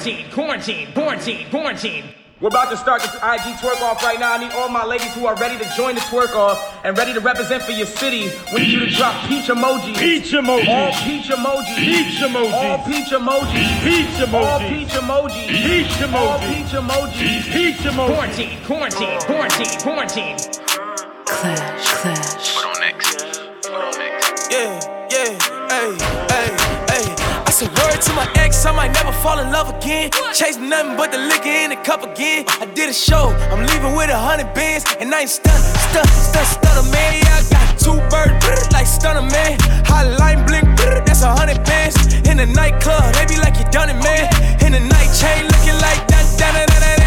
quarantine, quarantine, quarantine, quarantine. We're about to start the IG twerk off right now. I need all my ladies who are ready to join the twerk off and ready to represent for your city. We need you to drop peach emojis. Peach emojis. All peach emojis. Peach emojis. All peach emojis. Peach All emojis. peach emojis. Peach All peach emojis. Peach emoji. Quarantine, quarantine, quarantine, quarantine. Clash, clash. I word to my ex, I might never fall in love again. Chase nothing but the liquor in the cup again. I did a show, I'm leaving with a hundred bands, and I ain't stun, stun, stun, stunner man. Yeah, I got two birds, like stunner man. Hotline bling, that's a hundred bands. In the nightclub, they be like you done it, man. Oh, in the night chain, looking like that, that, that, that, that. Got the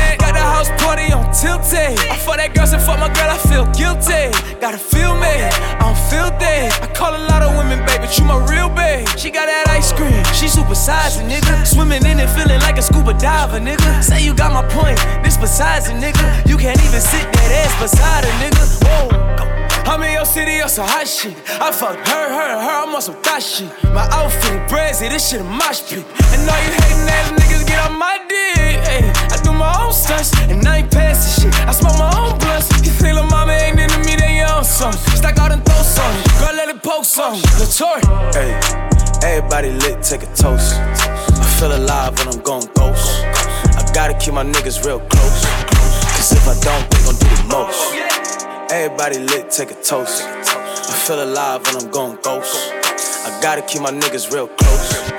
house party on tilted. I fuck that girl, so fuck my girl, I feel guilty. Gotta feel me, I'm filthy. I call a lot of women, baby, but you my real babe. She got that ice cream, she supersizing, nigga. Swimming in it, feeling like a scuba diver, nigga. Say you got my point, this besides a nigga. You can't even sit that ass beside a nigga. Whoa. I'm in your city on some hot shit. I fuck her, her, her, I'm on some thot shit. My outfit, brazy, this shit a mosh pit. And all you hating ass niggas get on my dick. Ay, I my own stunts, and I ain't the shit. I smoke my own blunts. You think little mama ain't into me, then you on something. Stack out and throw some. Girl, let it poke some. Latour. Hey, everybody lit, take a toast. I feel alive when I'm going ghost. I gotta keep my niggas real close. Cause if I don't, they gon' do the most. Everybody lit, take a toast. I feel alive when I'm going ghost. I gotta keep my niggas real close.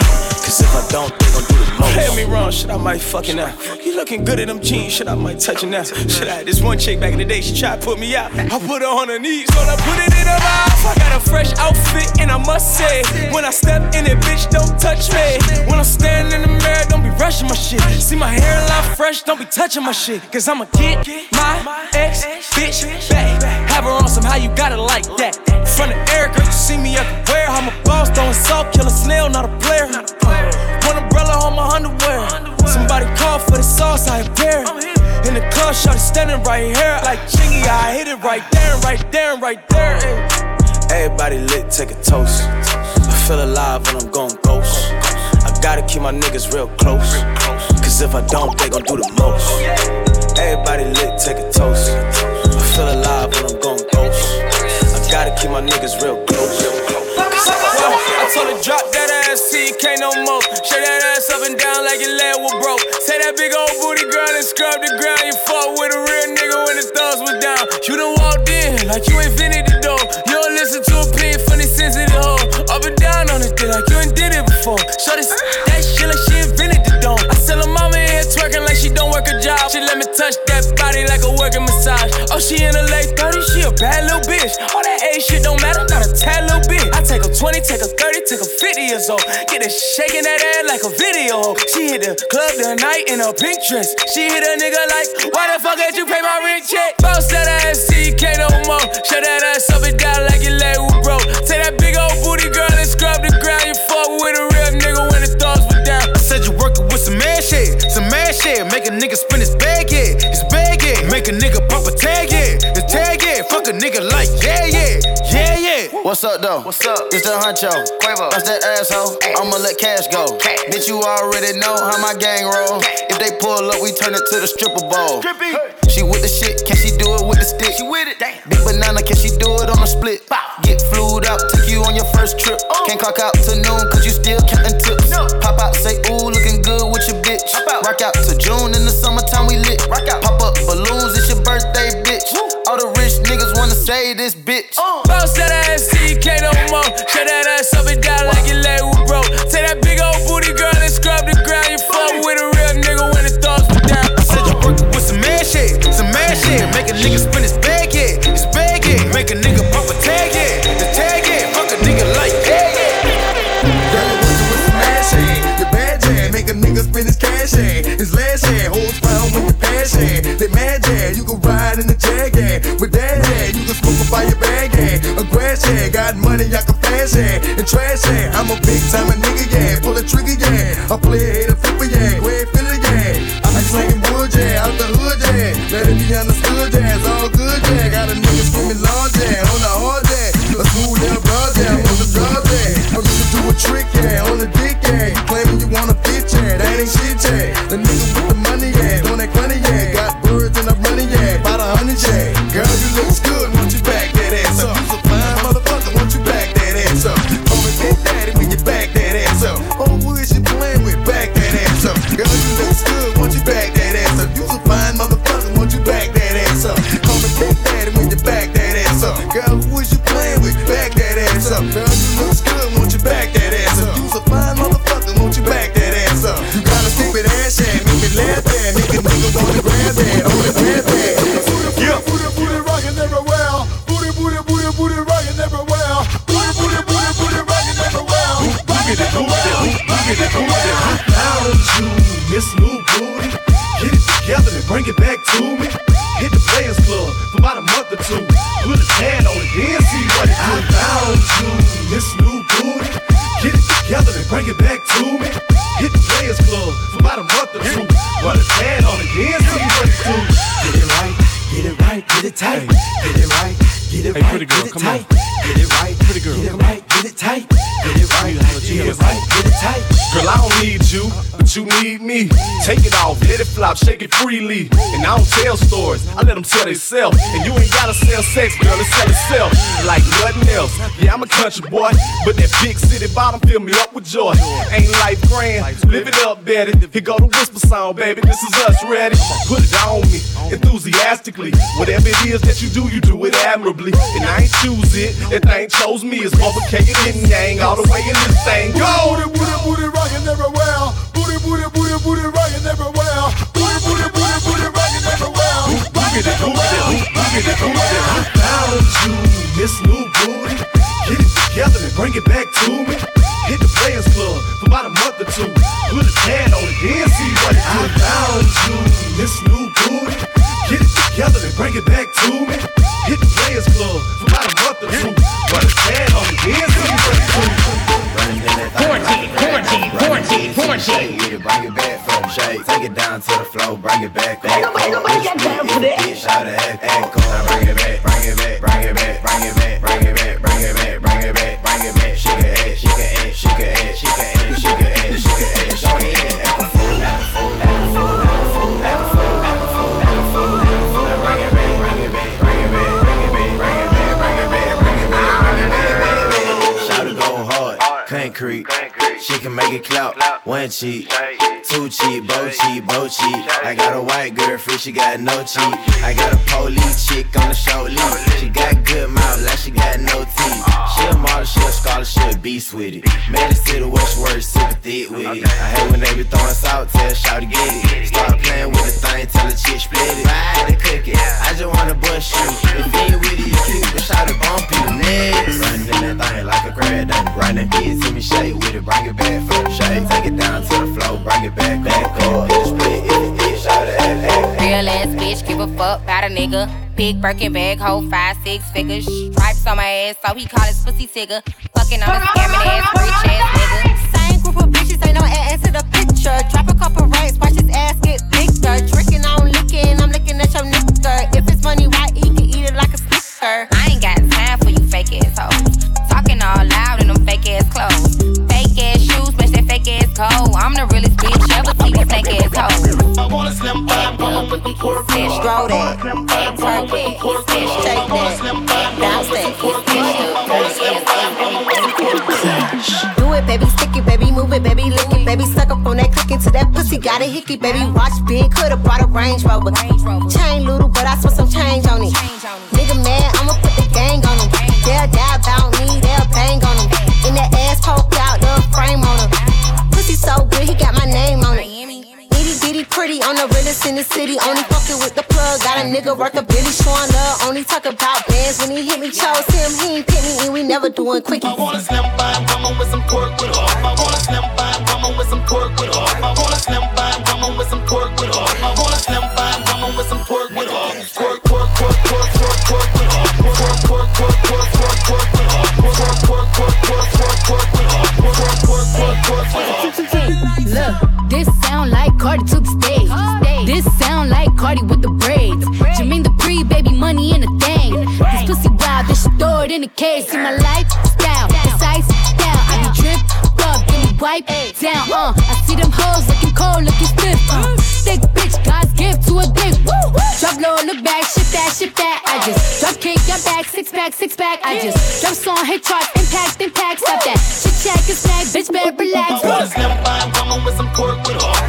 I don't, they gon' do the most. Play me wrong, shit, I might fucking out. You looking good in them jeans, shit, I might touch it now. Shit, I had this one chick back in the day, she tried to put me out. I put her on her knees, so I put it in her mouth. I got a fresh outfit, and I must say, when I step in it, bitch, don't touch me. When I'm standing in the mirror, don't be rushing my shit. See my hairline fresh, don't be touching my shit. Cause I'ma get my ex bitch back. Have her on somehow, you got it like that. Front of Erica, you see me everywhere. I'm a boss, throwing salt, kill a snail, not a player. not a player. One umbrella on my underwear. Somebody call for the sauce, I appear. In the club, shorty standing right here. Like Chingy, I hit it right there, right there, right there. ay. Everybody lit, take a toast. I feel alive when I'm going ghost. I gotta keep my niggas real close. Cause if I don't, they gon' do the most. Everybody lit, take a toast. I feel alive when I'm going ghost. I gotta keep my niggas real close. Told her drop that ass, TK no more. Shake that ass up and down like your leg was broke. Say that big old booty girl and scrub the ground. You fought with a real nigga when the thugs was down. You done walked in like you invented the door. You don't listen to a pin for the sensitive hoe. Up and down on this it, like you ain't did it before. Shorty s- that shit like she invented the dome. I tell her mama in here twerking like she don't work a job. She let me touch that body like a working massage. Oh, she in her late 30s, she a bad little bitch. All that age shit don't matter, not a tad little bit. I take her 20, take her 30, take her 50 years old. Get her shaking that ass like a video. She hit the club tonight in a pink dress. She hit a nigga like, why the fuck did you pay my rent check? Bounce that ass, CK no more. Shut that ass up and down like your leg was broke. Take that big old booty girl and scrub the ground. You fuck with a real nigga when the thugs were down. I said you working with some mad shit, some mad shit. Make a nigga spin his bag, yeah, his bag, yeah. Make a nigga pop a tag, yeah, his tag, yeah. Fuck a nigga like, yeah, yeah. What's up though? What's up? It's the honcho. Quavo. That's that asshole. I'ma let cash go. Bitch, you already know how my gang roll. If they pull up, we turn it to the stripper ball. She with the shit, can she do it with the stick? She with it. Big banana, can she do it on a split? Get flued out, take you on your first trip. Oh. Can't clock out to noon, cause you still counting tips. Pop out, say, ooh, looking good with your bitch. Rock out to June in the summertime, we lit. Rock out. Pop up balloons, say this bitch. Uh. Bounce that ass, CK no more. Shut that ass up and down like your leg was broke. Take that big old booty girl and scrub the ground. You fuck with a real nigga when the thugs were down. I said you working with some mad shit, some mad shit. Make a nigga spin his bag, yeah, his bag, yeah. Make a nigga pop a tag, yeah, the tag, yeah. Fuck a nigga like, yeah, yeah. Girl, you working with some mad shit. Your bad jam, make a nigga spend his cash in. His last hand, holds pound with your passion. They mad jam, you can ride in the jag, yeah. With that yeah. Grass hand, got money, I can flash hand. And trash hand, I'm a big time a nigga, yeah. Pull a trigger, yeah. I play a hater flipper, yeah. Go ahead, feel it, yeah. I be slinging wood, yeah. Out the hood, yeah. Let it be understood, yeah. It's all good, shake it freely. And I don't tell stories, I let them tell themselves. And you ain't gotta sell sex, girl, it sell itself. Like nothing else. Yeah, I'm a country boy, but that big city bottom fill me up with joy. Ain't life grand, live it up, Betty. Here go the whisper sound, baby. This is us ready. Put it on me, enthusiastically. Whatever it is that you do, you do it admirably. And I ain't choose it, that thing chose me. It's complicated and yang all the way in this thing. Go! Booty, booty, booty, rockin' everywhere. Booty, booty, booty, booty, rockin' everywhere. Booty, booty, Rockin' everywhere. I found you, this new booty. Get it together and bring it back to me. Hit the Players Club for about a month or two. Put his hand on it, see what it. I found you, this new booty. Get it together and bring it back to me. Hit the Players Club for about a month or two. Put hand on it, see what it do. Quarantine. Get it, bring it back from shake. Take it down to the floor, bring it back. Ain't nobody- nobody got time for that. Bitch, out of act, act cool. Now bring it back, bring it back, bring it back, bring it back, bring it back, bring it back, bring it back, bring it back. She can act, she can act, she can act, she can act, can make it clap, one cheek, two cheek, bo cheek, bo cheek. I got a white girl free, she got no cheek. I got a police chick on the show lead. She got good mouth, like she got no teeth. She a model, scholar, she beast with it. Made it to the Westward, super thick with it. I hate when they be throwing salt, tell shout to get it. Start playing with the thing, tell the chick split it. Ride the cookie, I just wanna bust you. If you ain't with it, you cute, but shout to bump you next. Running in that thing like a crab done. Running, get to me, shake with it, bring it back from the shake. Take it down to the floor, bring it back, back up. Split, it, it, shout it. Real ass bitch, give a fuck about a nigga. Big Birkin bag, hold five, six figures. Stripes on my ass, so he call his pussy tigger. Fucking on a scamming ass, rich ass nigga. Same group of bitches, ain't no ass to the picture. Drop a couple racks, watch his ass get bigger. Drinking, I'm licking, I'm looking at your nigga. If it's money right, he can eat it like a snicker. I ain't got time for you fake ass hoes. Talking all loud in them fake ass clothes. Fake ass shoes, match that fake ass coat. I'm the realest bitch ever see these fake ass hoes. I wanna slim fine woman with them pork Said roll. stroll that, and twerk that, said shake that, bounce that, Do it, baby, stick it, baby, move it, baby, lick it, baby, suck up on that click into that pussy, got a hickey, baby, watch big, coulda brought a Range Rover. Chain little, but I spent some change on it. Nigga mad, I'ma put the gang on him. They'll die about me, they'll bang on him. In that ass poke out, the frame on him. So good, he got my name on it. Itty bitty pretty on the realest in the city. Only fucking with the plug. Got a nigga worth a billy showing love. Only talk about bands when he hit me. Chose him, he ain't pick me, and we never doing quickies. I want a slim fine woman with some pork with her. I want a slim fine woman with some pork with her. I want a slim fine woman with some pork with her. I want a slim fine woman with some pork with pork, Cardi to the stage. This sound like Cardi with the braids. Jermaine the pre baby money in a thing. This pussy wild, this shit throw it in the case. See my lifestyle, precise style. I be drip up, give me wipe down. Uh, I see them hoes looking cold, looking stiff. Uh, thick bitch, God's gift to a dick. Woo, woo. Drop low, look back, ship that, ship that. I just drop kick, got back, six pack, six pack. I just drop song, hit charts, impact, impact. Stop that. Shit check and snack, bitch, better relax. I want a slim fine woman with some pork with her.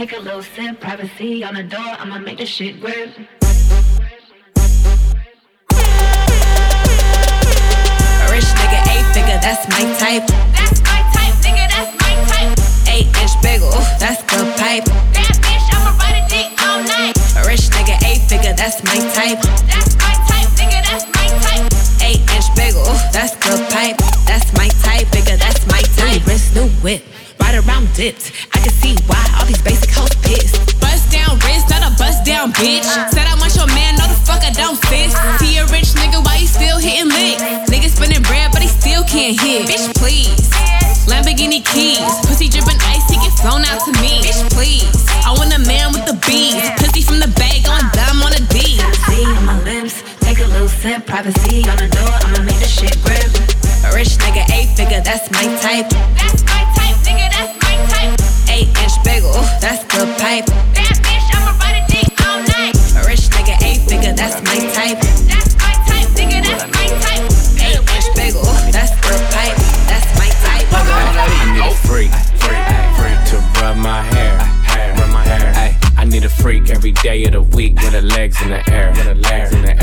Take a little sip, privacy on the door. I'ma make this shit grip. Rich nigga, eight figure, that's my type. That's my type, nigga, that's my type. Eight inch bagel, that's the pipe. type. That bitch, I'ma ride a dick all night. Rich nigga, eight figure, that's my type. That's my type, nigga, that's my type. Eight inch bagel, that's the pipe. That's my type, bigger, that's my type. New wrist, new whip, right around dipped. I can see why all these basic hoes pissed. Bust down wrist, not a bust down bitch. Uh. Said I want your man, no the fuck I don't sis. See uh. a rich nigga, why he still hitting licks? Nigga spinning bread, but he still can't hit. Bitch, please. Lamborghini keys, pussy dripping ice, he get flown out to me. Bitch, please. I want a man with the beads, pussy from the bag on dumb on a D. See on my lips, take a little sip. Privacy on the door, I'ma make the shit that's my type. That's my type, nigga, that's my type. Eight inch bagel, that's the pipe. That bitch, I'ma ride a dick all night. A rich nigga, eight figure, that's my type. That's my type, nigga, that's my type. Eight inch bagel, that's the pipe. That's my type. I need a freak, freak, freak to rub my hair, hair, rub my hair. Ay, I need a freak every day of the week with her legs in the air, with her legs in the air.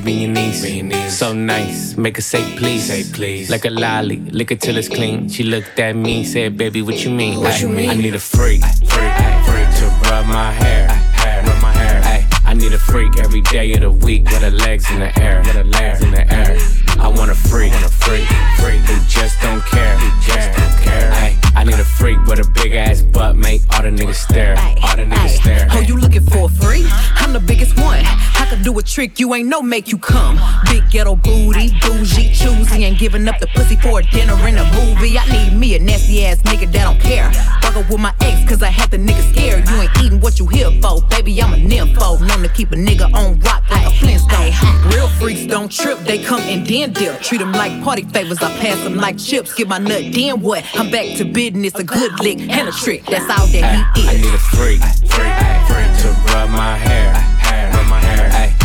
Freak though, baby, be your niece. So nice, make her say please. Say please. Like a lolly, lick it till it's clean. She looked at me, said, baby, what you mean? What you mean? I need a freak, freak, freak to rub my hair, hair, rub my hair. I need a freak every day of the week with her legs in the air, with her legs in the air. Trick you ain't no make you come. Big ghetto booty, bougie, choosy, ain't giving up the pussy for a dinner and a movie. I need me a nasty ass nigga that don't care. Fuck up with my ex, cause I had the nigga scared. You ain't eating what you here for, baby. I'm a nympho. Known to keep a nigga on rock like a Flintstone. Real freaks don't trip, they come and then dip. Treat them like party favors, I pass them like chips. Get my nut, then what? I'm back to business, a good lick and a trick. That's all that he is. I need a freak, freak, freak to rub my hair,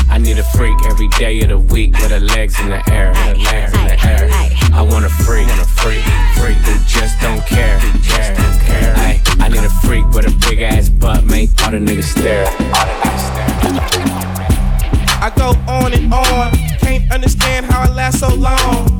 I need a freak every day of the week with her legs in the air, with her legs in the air. I want a freak, want a freak, freak who just don't care, care. I need a freak with a big ass butt, make all the niggas stare, all the niggas stare. I go on and on, can't understand how I last so long.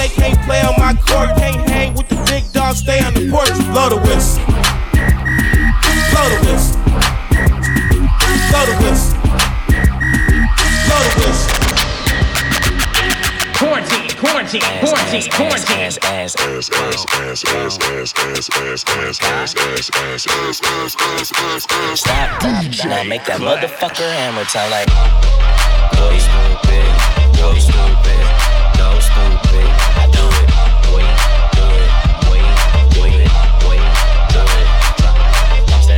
You know they can't play on my court, can't hang with the big dogs, stay on the porch. Blow the whistle. Blow the whistle. Blow the whistle. Blow the whistle. Quarantine, quarantine, quarantine, quarantine. Stop. Now make that motherfucker hammer time like. Go stupid, go stupid, go stupid. I do it, wait, do it, wait, do it, wait, do it.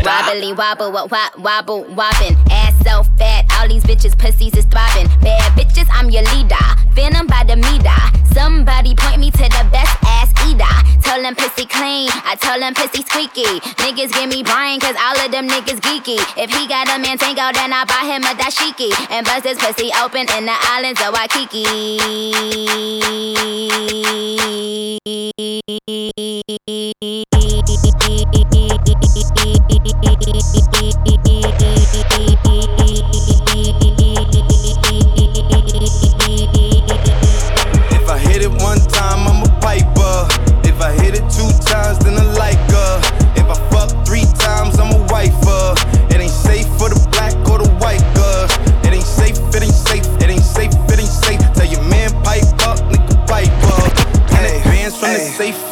Wobbly wobble, what wop, wobble, wobbin'. Ass so fat, all these bitches pussies is throbbing. Bad bitches, I'm your leader. Venom by the meter. Somebody point me to the best. Tell them pussy clean, I tell them pussy squeaky. Niggas give me brain, cause all of them niggas geeky. If he got a man tango, then I buy him a dashiki. And bust his pussy open in the islands of If hit it two times, then I like her. If I fuck three times, I'm a wifer. It ain't safe for the black or the white girl. It ain't safe, it ain't safe, it ain't safe, it ain't safe. Tell your man pipe up, nigga pipe up. And advance from the safe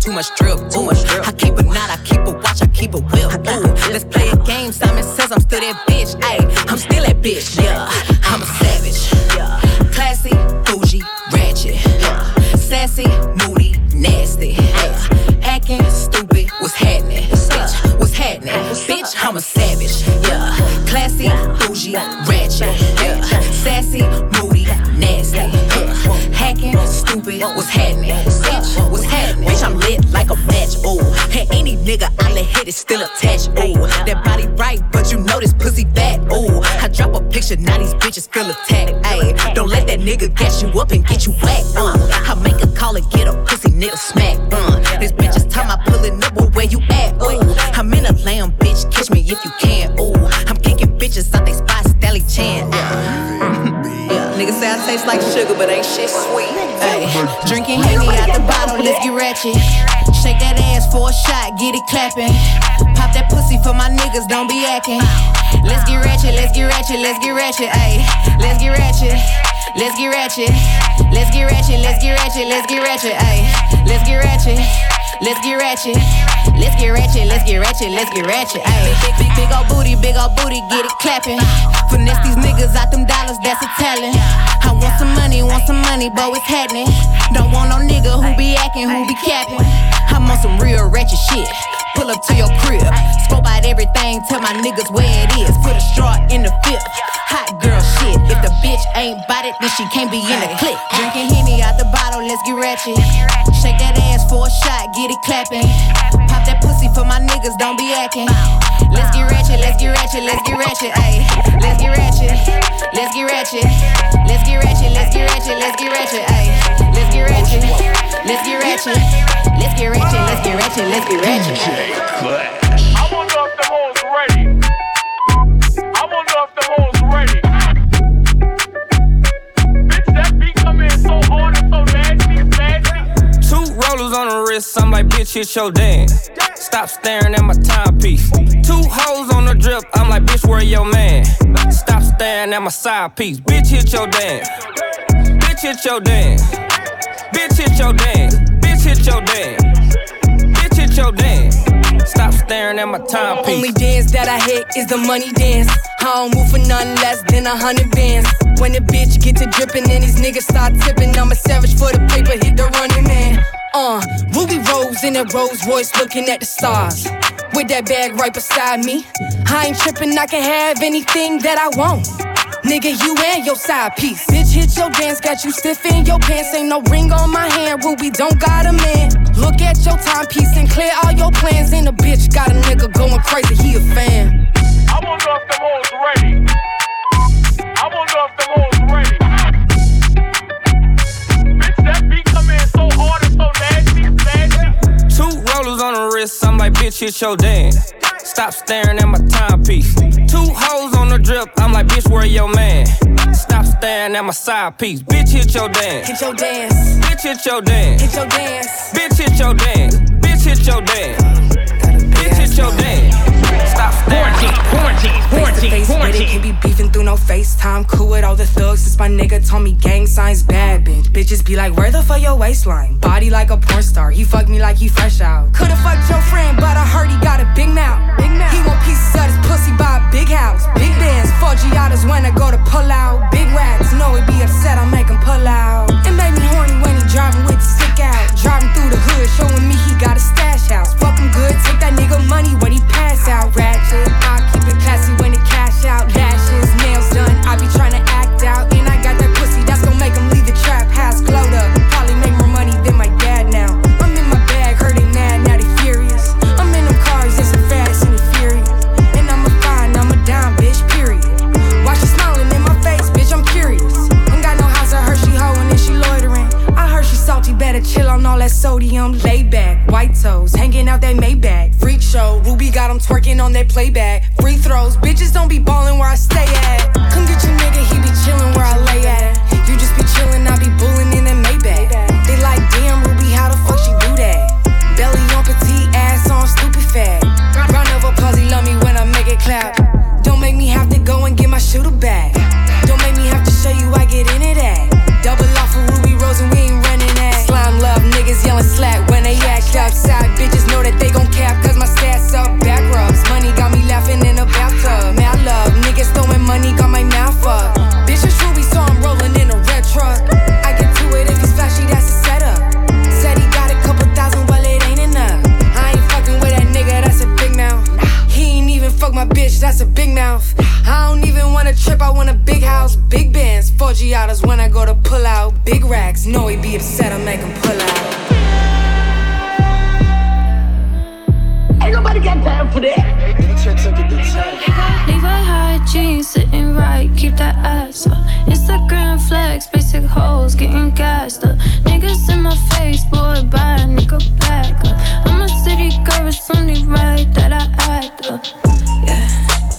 too much drip. Too much drip. I keep a knot, I keep a watch, I keep a whip. Ooh. Let's play a game. Simon says I'm still that bitch. Ayy, I'm still that bitch. Yeah, I'm a savage. Yeah, classy, bougie, ratchet. Yeah, sassy, moody, nasty. Yeah, acting stupid. What's happening? Bitch, what's happening? Bitch, I'm a savage. Yeah, classy, bougie, ratchet. Yeah, sassy, moody, nasty. Yeah, hacking, stupid. What's happening? Lit like a match. Ooh, and any nigga I let hit is still attached. Ooh, that body right, but you know this pussy fat. Ooh, I drop a picture, now these bitches feel attacked. Ayy, don't let that nigga gas you up and get you whacked. Uh, I make a call and get a pussy nigga smack. Uh, this bitch is time I pull it up, but where you at? Ooh, I'm in a lamb, bitch. Catch me if you can. Ooh, I'm kicking bitches out they spots, Jackie Chan. I taste like sugar, but ain't shit sweet. Ay, drinking Henny out the bottle, let's get ratchet. Shake that ass for a shot, get it clapping. Pop that pussy for my niggas, don't be acting. Let's get ratchet, let's get ratchet, let's get ratchet, ayy. Let's get ratchet, let's get ratchet. Let's get ratchet, let's get ratchet, let's get ratchet, ayy. Let's get ratchet. Let's get ratchet. Let's get ratchet, let's get ratchet, let's get ratchet. Ayy, big, big booty, big old booty, get it clapping. Finesse these niggas out them dollars, that's a talent. I want some money, want some money, but it's happening? Don't want no nigga who be acting, who be capping. I'm on some real ratchet shit. Pull up to your crib, scope out everything, tell my niggas where it is. Put a straw in the fifth. Hot girl shit. If the bitch ain't bout it, then she can't be in the clique. Drinking Henny out the bottle, let's get ratchet. Shake that ass for a shot, get it clapping. Pop that pussy for my niggas, don't be acting. Let's get ratchet, let's get ratchet, let's get ratchet, ayy. Let's get ratchet, let's get ratchet, let's get ratchet, let's get ratchet, let's get ratchet, ayy. Let's get ratchet, let's get ratchet, let's get ratchet, let's get ratchet, let's get ratchet. I wonder if the hoes ready. I wonder if the hoes ready. Bitch, that beat come in so hard and so nasty, nasty. Two rollers on the wrist, I'm like, bitch, hit your dance. Stop staring at my timepiece. Two hoes on the drip, I'm like, bitch, where your man? Stop staring at my side piece. Bitch, hit your dance. Bitch, hit your dance. Bitch, hit your dance. Bitch, hit your dance. Bitch, hit your dance. Stop staring at my timepiece. Only dance that I hit is the money dance. I don't move for nothing less than a hundred bands. When the bitch get to dripping and these niggas start tipping, I'm a savage for the paper, hit the running man. Uh, Ruby Rose in a Rolls Royce looking at the stars. With that bag right beside me. I ain't tripping, I can have anything that I want. Nigga, you and your side piece. Bitch, hit your dance, got you stiff in your pants. Ain't no ring on my hand, Ruby don't got a man. Look at your timepiece and clear all your plans. And a bitch got a nigga going crazy, he a fan. I wonder if the hoes ready. I wonder if the hoes ready. Bitch, that beat come in so hard and so nasty, nasty. Two rollers on the wrist, I'm like, bitch, hit your dance. Stop staring at my timepiece. Two hoes on the drip, I'm like, bitch, where your man? Stop staring at my side piece. Bitch, hit your dance. Hit your dance. Bitch, hit your dance. Hit your dance. Bitch, hit your dance. Bitch, hit your dance. Bitch, hit your dance. Stop staring. Quarantine, quarantine, Face to face it, can't be beefing through no FaceTime. Cool with all the thugs, since my nigga told me gang signs bad bitch. Bitches be like, where the fuck your waistline? Body like a porn star, he fucked me like he fresh out. Could've fucked your friend, but I heard he got a big mouth. Big mouth. He want pieces of his pussy by a big house. Big bands, four Giadas when I go to pull out. Big racks, know he be upset, I make him pull out. It made me horny when he driving with the stick out. Driving through the hood, showing me he got a stash house. Fuck him good, take that nigga money when he pass out. Ratchet, I it's only right that I act up. Yeah,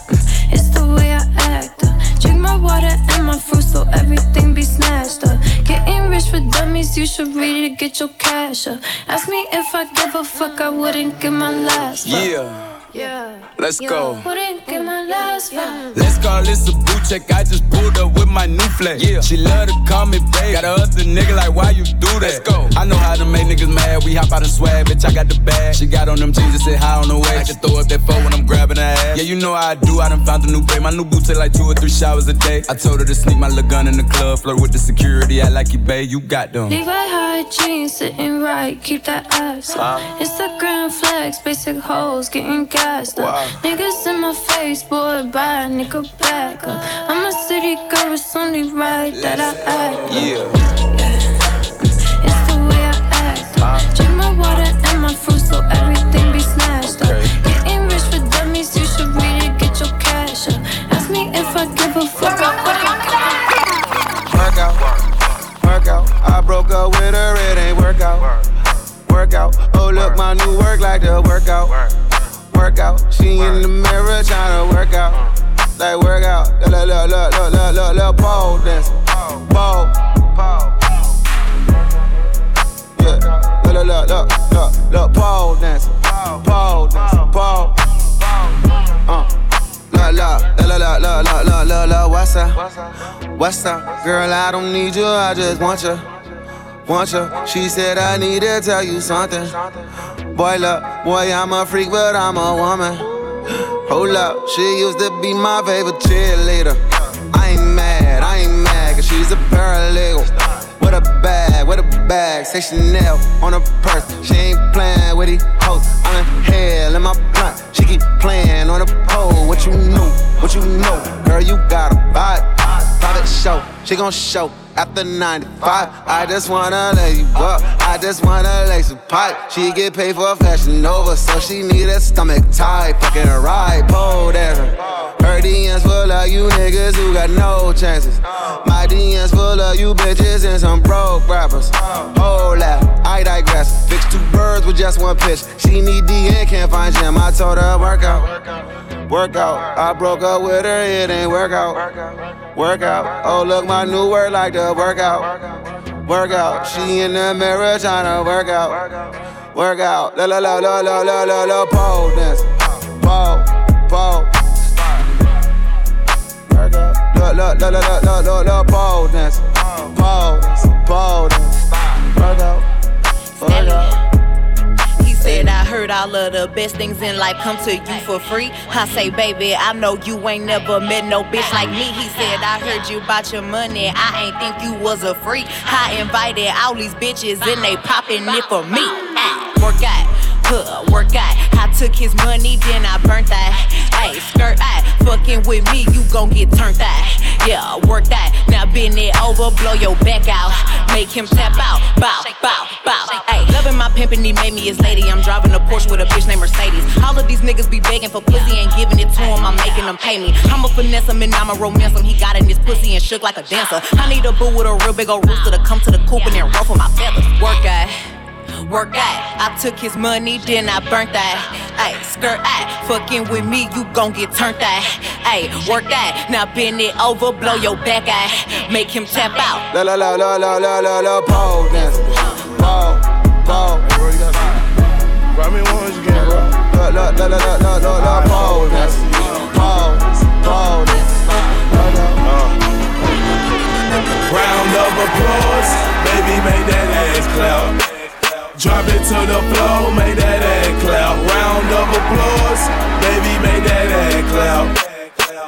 mm, it's the way I act up. Drink my water and my fruit so everything be snatched up. Getting rich for dummies, you should read it, get your cash up. Ask me if I give a fuck, I wouldn't give my last. fuck. Yeah. Yeah. Let's go. Wouldn't give my mm. last fuck. Let's call this a boot check. I just pulled up with my new flex. Yeah. She love to call me babe. Got a other nigga like, why you do that? Let's go. I know how to make niggas mad. We hop out and swag, bitch. I got the bag. She got on them jeans and said high on the way. I can throw up that phone when I'm grabbing her ass. Yeah, you know how I do. I done found a new babe. My new boots take like two or three showers a day. I told her to sneak my little gun in the club, flirt with the security. I like you, babe. You got them. Levi high jeans sitting right, keep that ass up. Instagram flex, basic hoes getting gassed up. Wow. Niggas in my face, boy, buy a nigga back up. Uh. I'm a city girl, it's only right that I act. Uh. Yeah. It's the way I act. Uh. Drink my water and my fruit so everything be snatched up. Getting rich for dummies, you should read it, get your cash up. Ask me if I give a fuck, I wouldn't Work out, work out. I broke up with her, it ain't work out. Work out. Oh, look, my new work like the workout. Work out. She in the mirror tryna work out. Like work out. Look, look, look, look, look, look, look, pole dance. Pole. Yeah. Look, look, look, look, look, look, pole dance. Pole dance. Pole. Uh. La la la la la la la la la what's up? What's up? Girl, I don't need you, I just want you. Want you. She said I need to tell you something. Boy, look, boy, I'm a freak, but I'm a woman. Hold up, she used to be my favorite cheerleader. I ain't mad, I ain't mad, cause she's a paralegal. With a bag, with a bag, say Chanel on her purse. She ain't playing with these hoes. I'm in hell in my blunt. She keep playing on the pole. What you know, what you know, girl, you got a vibe. Private show, she gon' show after 95. I just wanna lay you up, I just wanna lay some pipe. She get paid for a fashion over, so she need a stomach tight. Fucking ride, pole dancer. Her DMs full of you niggas who got no chances. My DMs full of you bitches and some broke rappers. Hold that, I digress. Fix two birds with just one pitch. She need D and can't find Jim. I told her work out. Work out. I broke up with her, it ain't work out. Work out. Oh, look, my new word like the workout. Work out. She in the mirror tryna work out. Work out. La la la la la la la la pole dance. Pole, pole. Work out. La la la la la la la pole dance. Pole, pole dance. Work out. Work out. Said, I heard all of the best things in life come to you for free. I say, baby, I know you ain't never met no bitch like me. He said, I heard you about your money. I ain't think you was a freak. I invited all these bitches and they popping it for me. Work out. Huh, work out. I took his money, then I burnt that. Hey, skirt out. Fucking with me, you gon' get turned out. Yeah, work that. Now bend it over, blow your back out. Make him tap out. Bow, bow, bow. Hey, loving my pimpin', he made me his lady. I'm driving a Porsche with a bitch named Mercedes. All of these niggas be begging for pussy, ain't giving it to him. I'm making them pay me. I'ma finesse him and I'ma romance him. He got in his pussy and shook like a dancer. I need a boo with a real big old rooster to come to the coop and then ruffle my feathers. Work out. Work out. I took his money, then I burnt that. Ayy, skirt out. Fucking with me, you gon' get turned out. Ayy, work out. Now bend it over, blow your back out. Make him tap out. La la la la la la la la pole dance. Pole, pole. Grab me once again, bro. La la la la la la la la pole dance. Pole, pole dance. Round of applause, baby, make that ass clap. Drop it to the floor, make that ass clap. Round of applause, baby, make that ass clap.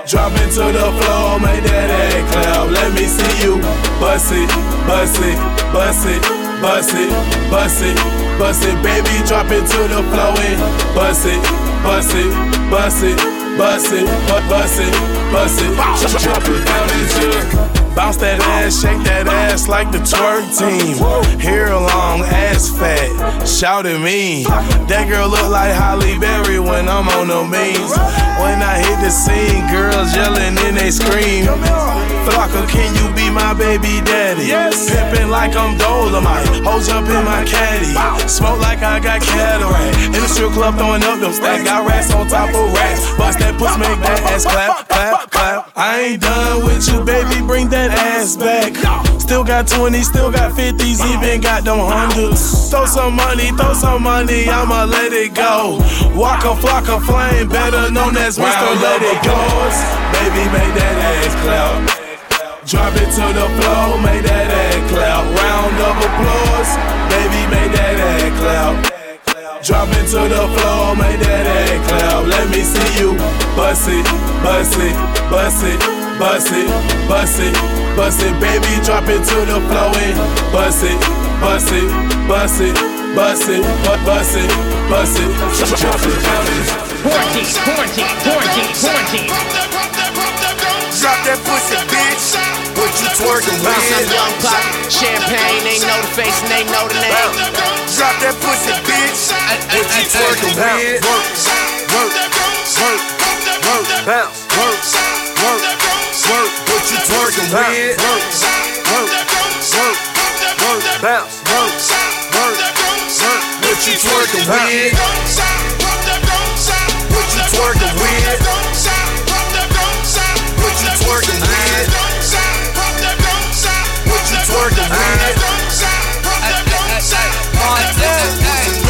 Drop it to the floor, make that ass clap. Let me see you bust it, bust it, bust it, bust it, bust it, bust it, baby. Drop it to the floor and bust it, bust it, bust it, bust it, bust it, bust it. Drop it down into. Bounce that ass, shake that ass like the twerk team. Hair long, ass fat, shout at me. That girl look like Halle Berry when I'm on the means. When I hit the scene, girls yelling and they scream. Flocka, can you be my baby daddy? Yes. Pimpin' like I'm Dolomite, hoes up in my caddy. Smoke like I got cataract. In the strip club throwing up them stacks. Got racks on top of racks. Bust that puss, make that ass clap, clap, clap. I ain't done with you, baby. Bring that ass back. Still got 20s, still got 50s, even got them hundreds. Throw some money, throw some money, I'ma let it go. Waka Flocka Flame, better known as Mr. Let It Go. Baby, make that ass clap. Drop it to the floor, make that ass clap. Round of applause, baby, make that ass clap. Drop it to the floor, make that ass clap. Let me see you bust it, bust it, bust it, bust it, bust it, bust it, baby. Drop it to the floor and bust it, bust it, bust it, bust it, bu- bust it, bust it. Drop it down and Quarantine, quarantine, quarantine, quarantine. Drop that pussy, bitch. What you twerking with? Bounce up, young pop, champagne, they know the face and they know the name. Drop that pussy, bitch. What you twerking with? Work, work, work, work, bounce, work, work, work. What you twerking with? Work, work, work, work, bounce, work, work, work. What you twerking with? What you twerking with? What you twerking with? What you twerking with?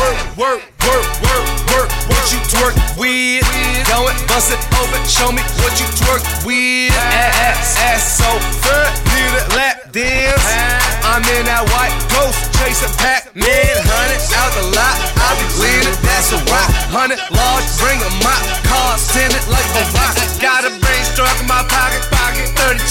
Work, work, work, work, work. What you twerk with? Go it, bust it open. Show me what you twerk with.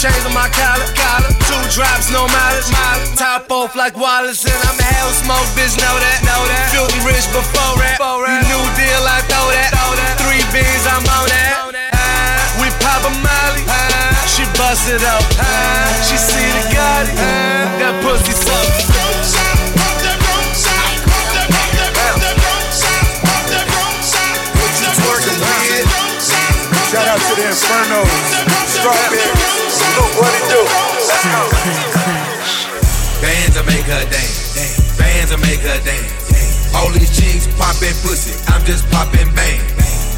Chains on my collar, collar. Two drops, no mileage, mileage. Top off like Wallace, and I'm a hell smoke, bitch. Know that, know that. Filthy rich before that. You new deal, I throw that. Three beans, I'm on that. Ah, We pop a Molly. Ah, She bust it up. Ah, She see the Gotti. That pussy suck. What you twerking with? Shout out to the Inferno. Strawberry. Look what it do. Bands will make her dance. Bands will make her dance. All these chicks popping pussy. I'm just popping bang.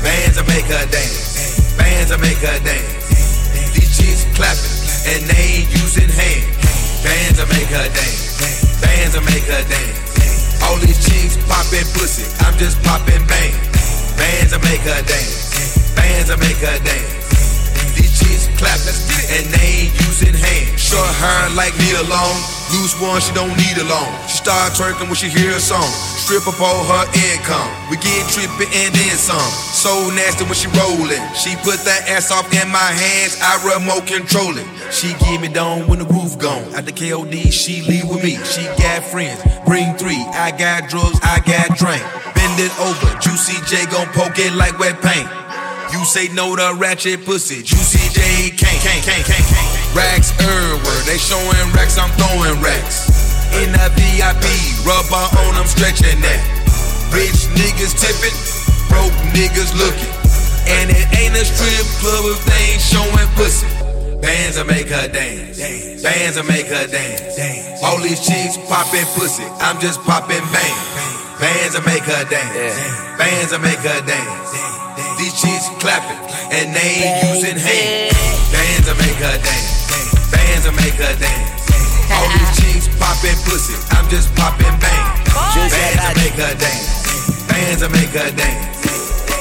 Bands will make her dance. Bands will make her dance. These chicks clapping and they ain't using hands. Bands will make her dance. Bands will make her dance. All these chicks popping pussy, I'm just popping bang. Bands will make her dance. Bands will make her dance. Clapping and they ain't using hands. Short hair like Nia Long. Loose one, she don't need a loan. She start twerking when she hear a song. Strip up all her income. We get trippin' and then some. So nasty when she rollin'. She put that ass off in my hands. I remote control it. She give me down when the roof gone. At the KOD, she leave with me. She got friends. Bring three. I got drugs. I got drink. Bend it over. Juicy J gon' poke it like wet paint. You say no to ratchet pussy. Juicy J can't, can't, can't, can't, can't. Racks everywhere. They showing racks. I'm throwing racks. In the VIP, rubber on, I'm stretching that. Rich niggas tipping, broke niggas looking. And it ain't a strip club if they ain't showing pussy. Bands will make her dance. Bands will make her dance. All these chicks popping pussy, I'm just popping bang. Bands will make her dance. Bands will make her dance. These chicks clapping and they ain't using hands. Bands will make her dance. Bands will make her dance. All these chicks popping pussy, I'm just popping bang. Bands will make her dance. Bands will make her dance.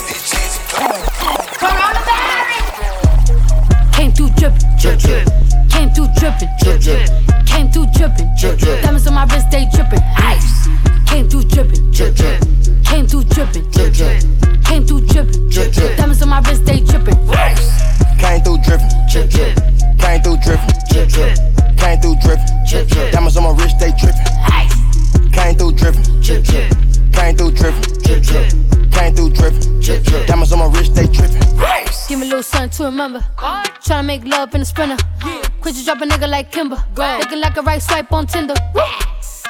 These chicks Came through drippin', drip, drip. Came through drippin', drip, drip. Came through drippin', drip, drip. Diamonds on my wrist, they drippin', ice. Came through drippin', drip, drip. Came through drippin', drip, drip. Came through drippin', drip, drip. Diamonds on my wrist, they drippin', ice. Came through drippin', drip, drip. Came through drippin', drip, drip. Came through drippin', drip, drip. Diamonds on my wrist, they drippin'. Came through drippin', drip, drip. Came through drippin', drip, drip. Came through drippin', drip, drip. Diamonds on my wrist, they drippin'. Give me a little something to remember. Tryna make love in a sprinter. Quit you drop a nigga like Kimber. Looking like a right swipe on Tinder.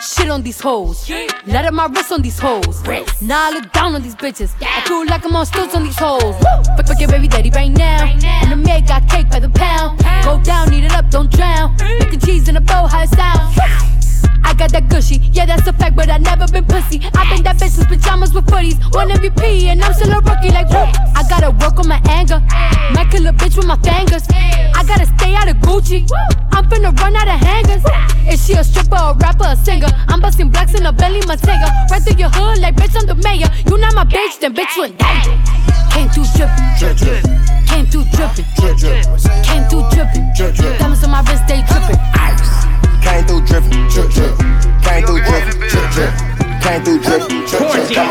Shit on these hoes. Let up my wrist on these hoes. Now I look down on these bitches. I feel like I'm on stilts on these hoes. Fuck, fuck your baby daddy right now. And the maid got cake by the pound. Go down, eat it up, don't drown. Making cheese in a bow, how it sound. I got that gushy, yeah, that's a fact, but I never been pussy. I been that bitch with pajamas with footies. One MVP, and I'm still a rookie, like, whoop. I gotta work on my anger. Might kill a bitch with my fingers. I gotta stay out of Gucci. I'm finna run out of hangers. Is she a stripper, a rapper, a singer? I'm busting blacks in a Bentley Bentayga. Right through your hood, like, bitch, I'm the mayor. You not my bitch, then bitch, you in danger. Came through drippin', drip, drip. Came through drippin', drip, drip. Came through drippin', drip, drip. Diamonds on my wrist, they drippin'. Ice. Came through drippin', drip, drip. Came through drippin', drip, drip. Came through drippin', drip, drip.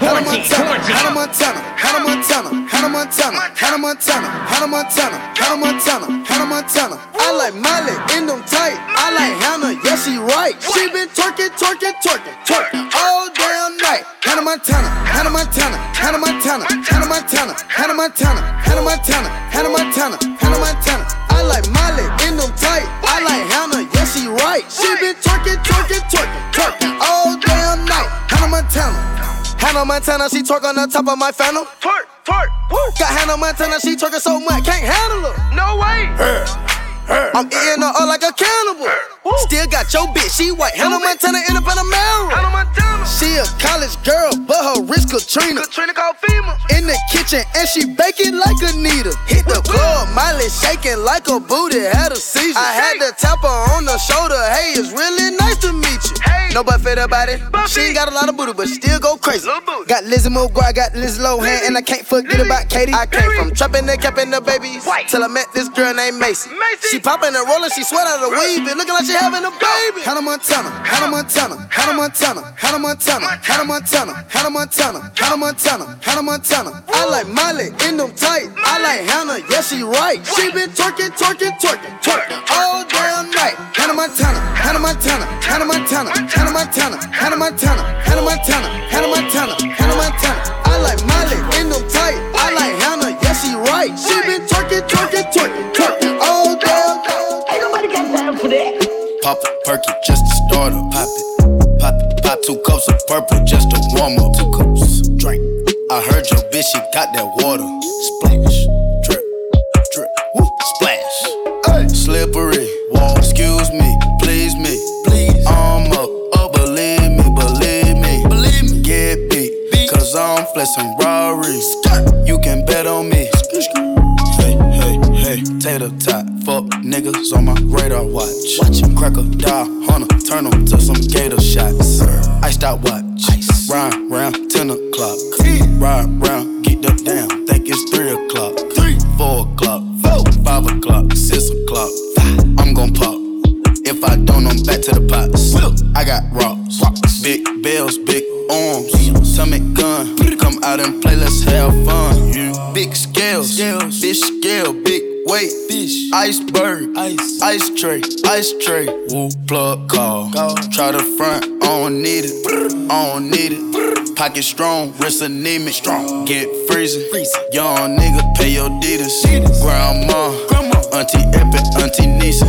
Hannah Montana, Hannah Montana, Hannah Montana, Hannah Montana, Hannah Montana, Hannah Montana, Hannah Montana, Hannah Montana. I like Miley in them tight. I like Hannah, yeah she right. She been twerking, twerking, twerking, twerking all damn night. Hannah Montana, Hannah Montana, Hannah Montana, Hannah Montana, Hannah Montana, Hannah Montana, Hannah Montana, Hannah Montana. Montana. Hannah Montana, she twerk on the top of my phantom. Twerk, twerk, woo. Got Hannah Montana, she twerking so much, can't handle her. No way. I'm eating her up like a cannibal. Still got your bitch, she white. Hannah Montana in a Panamera. Hannah Montana. She a college girl, but her wrist Katrina. Katrina called FEMA. In the kitchen, and she baking like a needle. Hit the club, Miley shaking like a booty had a seizure. I had to tap her on the shoulder. Hey, it's really nice to meet you. No butt fit about it. She ain't got a lot of booty, but she still go crazy. Got Lizzie McGuire, got Liz Lohan, and I can't forget about Katie. I came from trapping and capping the babies till I met this girl named Macy. She popping and rolling, she sweat out of the weave, and looking like she having a baby. Hannah Montana, Hannah Montana, Hannah Montana, Hannah Montana, Hannah Montana, Hannah Montana, Hannah Montana, Hannah Montana. I like Miley in them tight. I like Hannah, yeah she right. She been twerking, twerking, twerking, twerking all damn night. Hannah Montana, Hannah Montana, Hannah Montana, Hannah Montana, Hannah Montana, Hannah Montana, Hannah Montana, Hannah Montana. I like Miley in them tight. I like Hannah, yeah she right. She been twerking, twerking, twerking, twerking all damn night. Ain't nobody got time for that. Pop a perky just to start up. Pop it. Pop it. Pop two cups of purple just to warm up. Two cups. Drink. I heard your bitch, she got that water. Splash. with some Rories. You can bet on me. Hey, hey, hey. Tater tot, fuck niggas on my radar watch. Watch him crack a die, hunter, turn them to some gator shots. Iced out watch ice. Woo, plug call. Try the front, I don't need it, I don't need it. Pocket strong, wrist anemic, strong. Get freezing, young nigga, pay your deeders. Grandma, Auntie Epic, Auntie Nisa,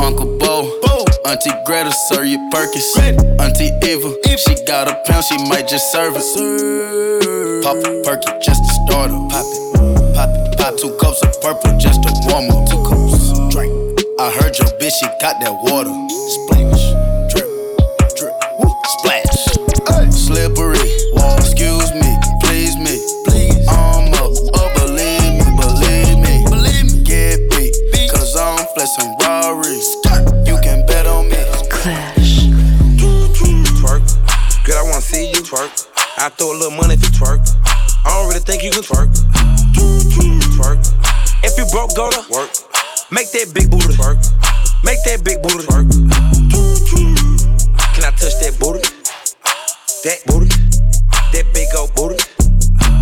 Uncle Bo, Bo. Auntie Greta, serve you Perkins. Auntie Eva, she got a pound, she might just serve it. Pop a perky just to start her. Pop it, pop it, pop two cups of purple just to warm up. Two cups. I heard your bitch, she got that water. Splash, drip, drip, woo, splash. Slippery, excuse me, please me. Please. I'm up, up, believe me, believe me. Believe me. Get beat, cause I'm flexing Rari. You can bet on me. Clash. Twerk. Girl, I wanna see you twerk. I throw a little money if you twerk. I don't really think you can twerk. Twerk. If you broke, go to work. Make that big booty twerk. Make that big booty twerk. Can I touch that booty? That booty. That big old booty.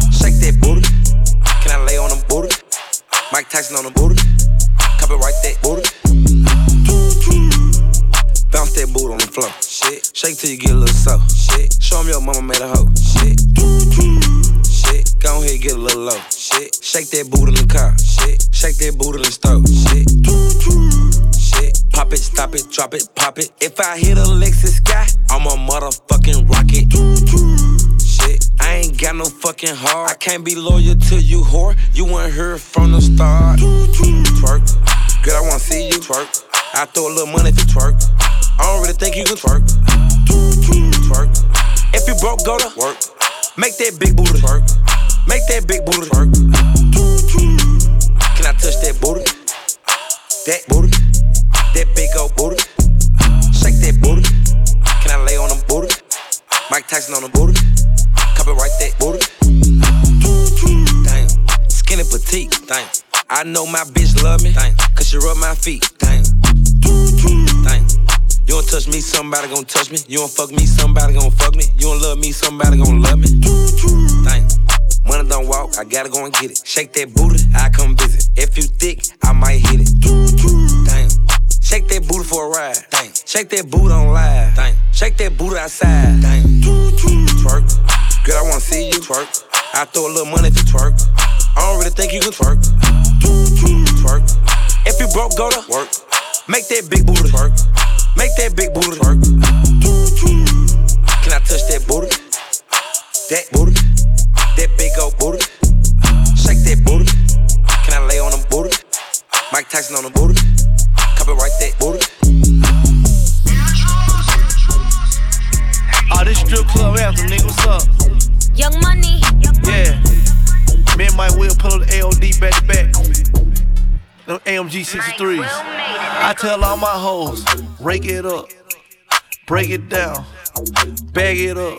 Shake that booty. Can I lay on them booty? Mike Tyson on the booty. Copyright that booty. Bounce that boot on the floor. Shit. Shake till you get a little so. Shit. Show 'em your mama made a hoe. Shit. Shit. Go ahead, get a little low. Shake that boot in the car. Shit. Shake that boot in the stove. Shit. Shit. Pop it, stop it, drop it, pop it. If I hit a Lexus sky, I'm a motherfucking rocket. Shit. I ain't got no fucking heart. I can't be loyal to you, whore. You weren't here from the start. Twerk. Girl, I wanna see you twerk. I throw a little money if you twerk. I don't really think you can twerk. Twerk. If you broke, go to work. Make that big booty twerk. Make that big booty. Can I touch that booty? That booty. That big old booty. Shake that booty. Can I lay on them booty? Mike Tyson on the booty. Copyright that booty. Damn. Skinny petite. Damn. I know my bitch love me. Damn. Cause she rub my feet. Damn. Damn. You don't touch me, somebody gon' touch me. You don't fuck me, somebody gon' fuck me. You don't love me, somebody gon' love me. Money don't walk, I gotta go and get it. Shake that booty, I come visit. If you thick, I might hit it. Damn. Shake that booty for a ride. Damn. Shake that booty on live. Damn. Shake that booty outside. Damn. Twerk. Girl, I wanna see you twerk. I throw a little money you twerk. I don't really think you can twerk. Twerk. If you broke, go to work. Make that big booty twerk. Make that big booty twerk. Can I touch that booty? That booty. That big old booty. Shake that booty. Can I lay on them booty? Mike Tyson on the booty. Copyright that booty. Oh, this strip club anthem, nigga, what's up? Young money. Yeah. Me and Mike Will pull up the AOD back to back. Them AMG 63s. I tell all my hoes, rake it up, break it down, bag it up.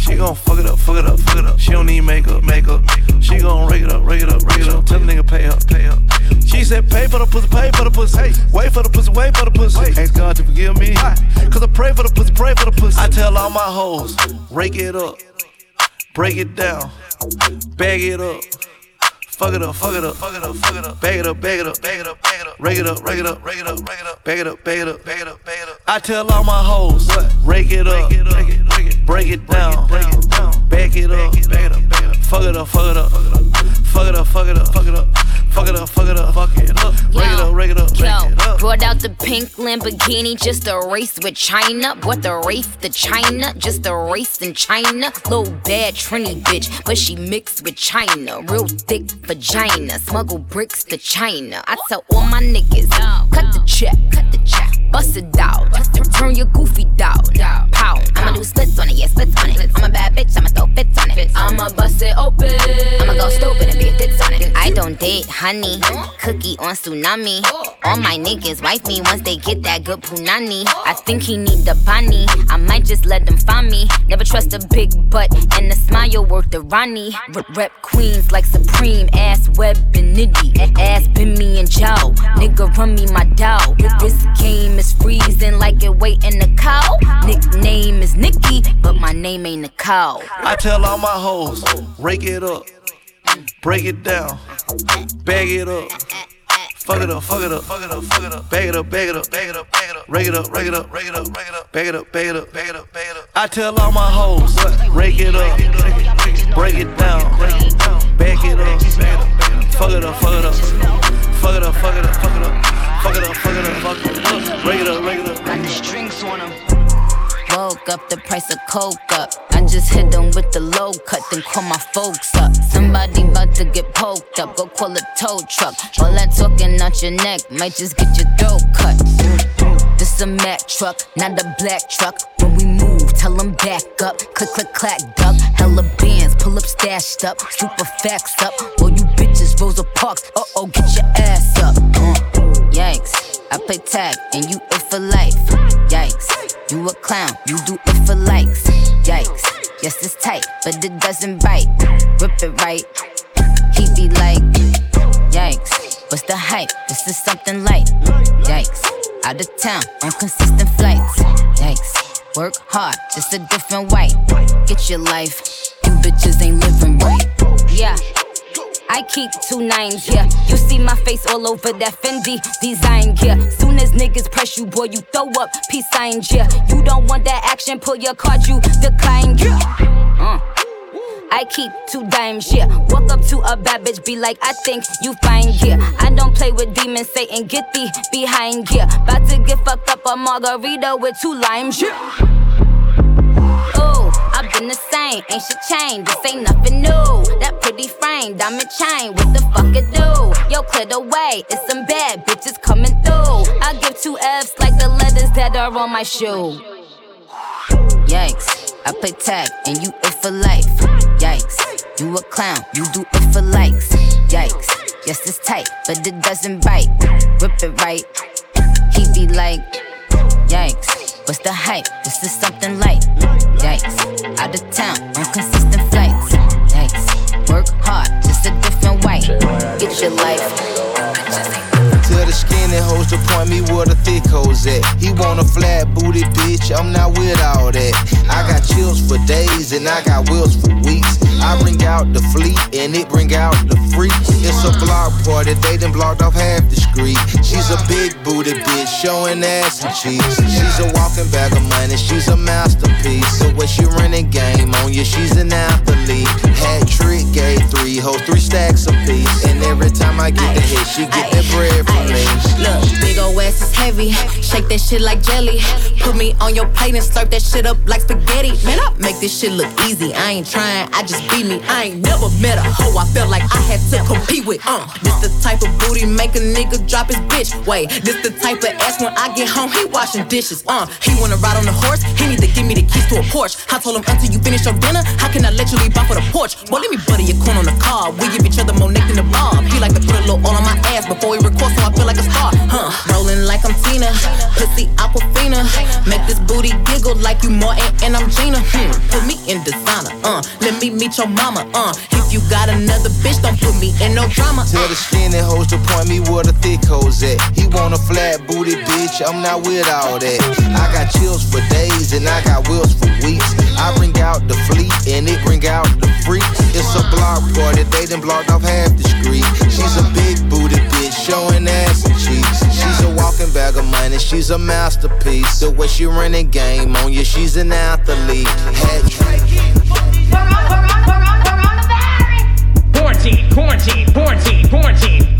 She gon' fuck it up, fuck it up, fuck it up. She don't need makeup, makeup. She gon' rake it up, rake it up, rake it up. Tell the nigga pay up, pay up. She said pay for the pussy, pay for the pussy. Hey, wait for the pussy, wait for the pussy. Ask God to forgive me. Cause I pray for the pussy, pray for the pussy. I tell all my hoes, rake it up, break it down, bag it up. Fuck it up, fuck it up, fuck it up, fuck it up. Bag it up, bag it up, bag it up, bag it up. Rake it up, rake it up, rake it up, rake it up. Bag it up, bag it up, bag it up, bag it up. I tell all my hoes, rake it up, break it down, break it down, back it up, bag it up, fuck it up, fuck it up, fuck it up, fuck it up, fuck it up. Fuck it up, fuck it up, fuck it up. Break it up, break it up, break Yo, it up. brought out the pink Lamborghini just a race with China. Brought the race to China, just a race in China. Little bad Trini bitch, but she mixed with China. Real thick vagina, smuggle bricks to China. I tell all my niggas, cut the check, cut the check, bust it out, turn your goofy down. Pow, I'ma do splits on it, yeah, splits on it. I'm a bad bitch, I'ma throw fits on it. I'ma bust it open, I'ma go stupid and be a tits on it. I don't date honey, cookie on tsunami. All my niggas wife me once they get that good punani. I think he need the bunny, I might just let them find me. Never trust a big butt and a smile worth the Ronnie. Rep, rep queens like Supreme, ass web and nitty. Ass been me and Joe, nigga run me my dough. This game is freezing like it waiting the cow. Nickname is Nikki, but my name ain't Nicole. I tell all my hoes, rake it up, break it down, bag it up. Fuck it up, fuck it up, fuck it up, fuck it up. Bag it up, bag it up, bag it up, bag it up. Rake it up, rake it up, rake it up. Bag it up, bag it up, bag it up, bag it up. I tell all my hoes, rake it up, break it down, bag it up. Fuck it up, fuck it up, fuck it up, fuck it up, fuck it up, fuck it up, fuck it up, fuck it up. Rake it up, rake it up. Got the strings on him. Woke up the price of coke up. I just hit them with the low cut, then call my folks up. Somebody about to get poked up, go call a tow truck. All that talking out your neck might just get your throat cut. This a Mack truck, not a black truck. When we move, tell them back up. Click, click, clack, duck. Hella bands, pull up, stashed up. Super facts up. All you bitches, Rosa Parks. Uh oh, get your ass up. Uh, yikes. I play tag and you it for life. Yikes. You a clown, you do it for likes. Yikes. Yes, it's tight, but it doesn't bite. Rip it right. He be like, Yikes. What's the hype? This is something light. Yikes. Out of town on consistent flights. Yikes. Work hard, just a different way. Get your life. You bitches ain't living right. Yeah. I keep two nines yeah. You see my face all over that Fendi design yeah. Soon as niggas press you, boy, you throw up peace signs, yeah. You don't want that action, pull your card, you decline, yeah. Uh. I keep two dimes, yeah. Walk up to a bad bitch, be like, I think you fine, yeah. I don't play with demons, Satan, get thee behind, yeah. About to get fucked up a margarita with two limes, yeah. The same, ain't shit changed. This ain't nothing new. That pretty frame, diamond chain, what the fuck it do? Yo, clear the way, it's some bad bitches coming through. I give two F's like the letters that are on my shoe. Yikes, I play tag and you it for life. Yikes, you a clown, you do it for likes. Yikes, yes it's tight, but it doesn't bite. Rip it right, he be like, yikes. What's the hype? This is something light. Yikes. Out of town on consistent flights. Yikes. Work hard, just a different way. Get your life. The skinny hoes to point me where the thick hoes at. He want a flat booty bitch, I'm not with all that. I got chills for days and I got wheels for weeks. I bring out the fleet and it bring out the freaks. It's a block party, they done blocked off half the street. She's a big booty bitch, showing ass and cheeks. She's a walking bag of money, she's a masterpiece. So when she running game on you, she's an athlete. Hat trick, gave three hoes, three stacks apiece. And every time I get the hit, she get that bread from me. Look, big ol' ass is heavy. Shake that shit like jelly. Put me on your plate and slurp that shit up like spaghetti. Man, I make this shit look easy. I ain't trying, I just be me. I ain't never met a hoe I felt like I had to compete with. Uh, this the type of booty make a nigga drop his bitch. Wait, this the type of ass when I get home, he washing dishes. Uh, he wanna ride on the horse, he need to give me the keys to a Porsche. I told him until you finish your dinner, how can I let you leave off for the porch? Boy, let me butter your corn on the car. We give each other more neck than the bob. He like to put a little oil on my ass before he record, so I feel like a star. Huh, rolling like I'm Tina, pussy Aquafina. Make this booty giggle like you Martin and I'm Gina. Hmm, put me in designer. Uh, let me meet your mama. Uh, if you got another bitch, don't put me in no drama. Tell the skinny hoes to point me where the thick hoes at. He want a flat booty bitch, I'm not with all that. I got chills for days and I got wheels for weeks. I bring out the fleet and it bring out the freaks. It's a block block party, they done blocked off half the street. She's a big booty bitch, showing ass and cheeks. She's a walking bag of money, she's a masterpiece. The way she running game on you, she's an athlete. Hat Quarantine, quarantine, quarantine, quarantine.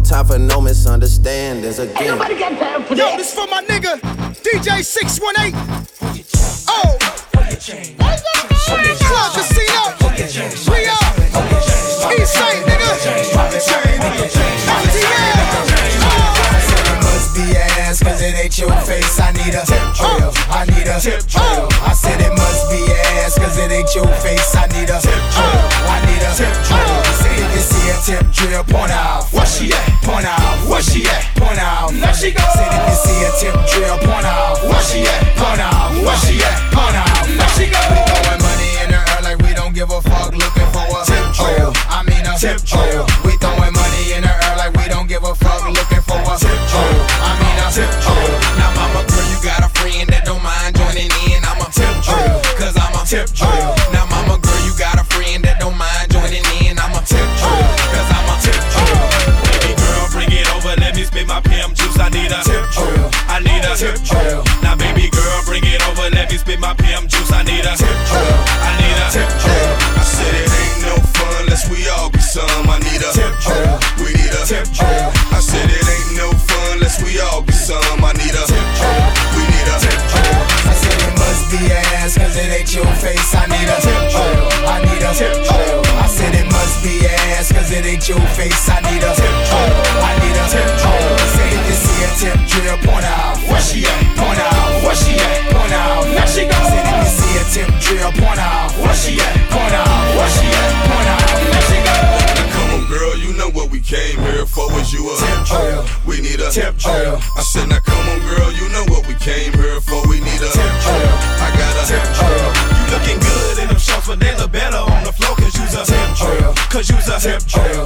time for no misunderstandings again. Yo, this for my nigga, DJ 618. Oh, Club Casino. We up. East Side, nigga. must be ass, cause it ain't your face. I need a tip drill. Uh. I need a tip uh. drill. I said it must be ass, cause it ain't your face. I need a tip uh. drill. I need a tip drill. Tip drill, point out. Where she at? Point out. Where she at? Point out. Now she go. Said if you see a tip drill, point out. Where she at? Point out. Where she at? Point out. There she go. We throwing money in the air like we don't give a fuck. Looking for a tip drill. I mean a tip drill. We throwing money in the air like we don't give a fuck. Looking for a tip drill. I mean a tip drill. Now mama girl, you got a friend that don't mind joining in. I'm a tip drill. Cause I'm a tip drill. Need a tip drill. I need a tip drill. Now, baby girl, bring it over, let me spit my PM juice. I need a tip drill. I need a tip drill. I said it ain't no fun unless we all get some. I need a tip drill. We need a tip drill. I said it ain't no fun unless we all get some. I need a tip drill. We need a tip drill. I said it must be ass, cause it ain't your face. I need a tip drill. I need a tip drill. I said it must be ass, cause it ain't your face. I need Where she at? Point out. Where she at? Point out. There she go. Said if you see a tip drill, point out. Where she at? Point out. Where she at? Point out. There she go. Now come on, girl, you know what we came here for. Was you a tip drill? Oh, we need a tip drill. Oh, I said, now come on, girl, you know what we came here for. We need a tip drill. Oh, I got a tip drill. You looking good in them shorts, but they look better on the floor, cause you's a tip drill. Cause you's a tip drill.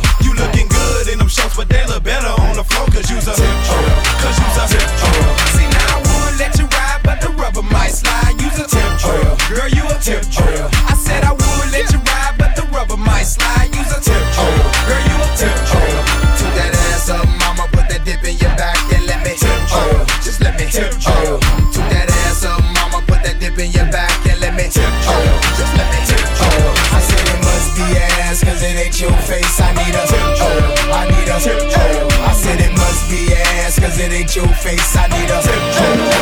Cause it ain't your face. I need a tip.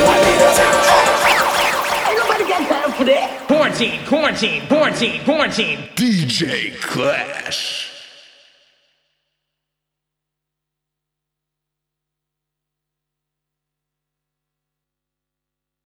I need a. Ain't nobody got time for that. Quarantine, quarantine, quarantine, quarantine. DJ Clash.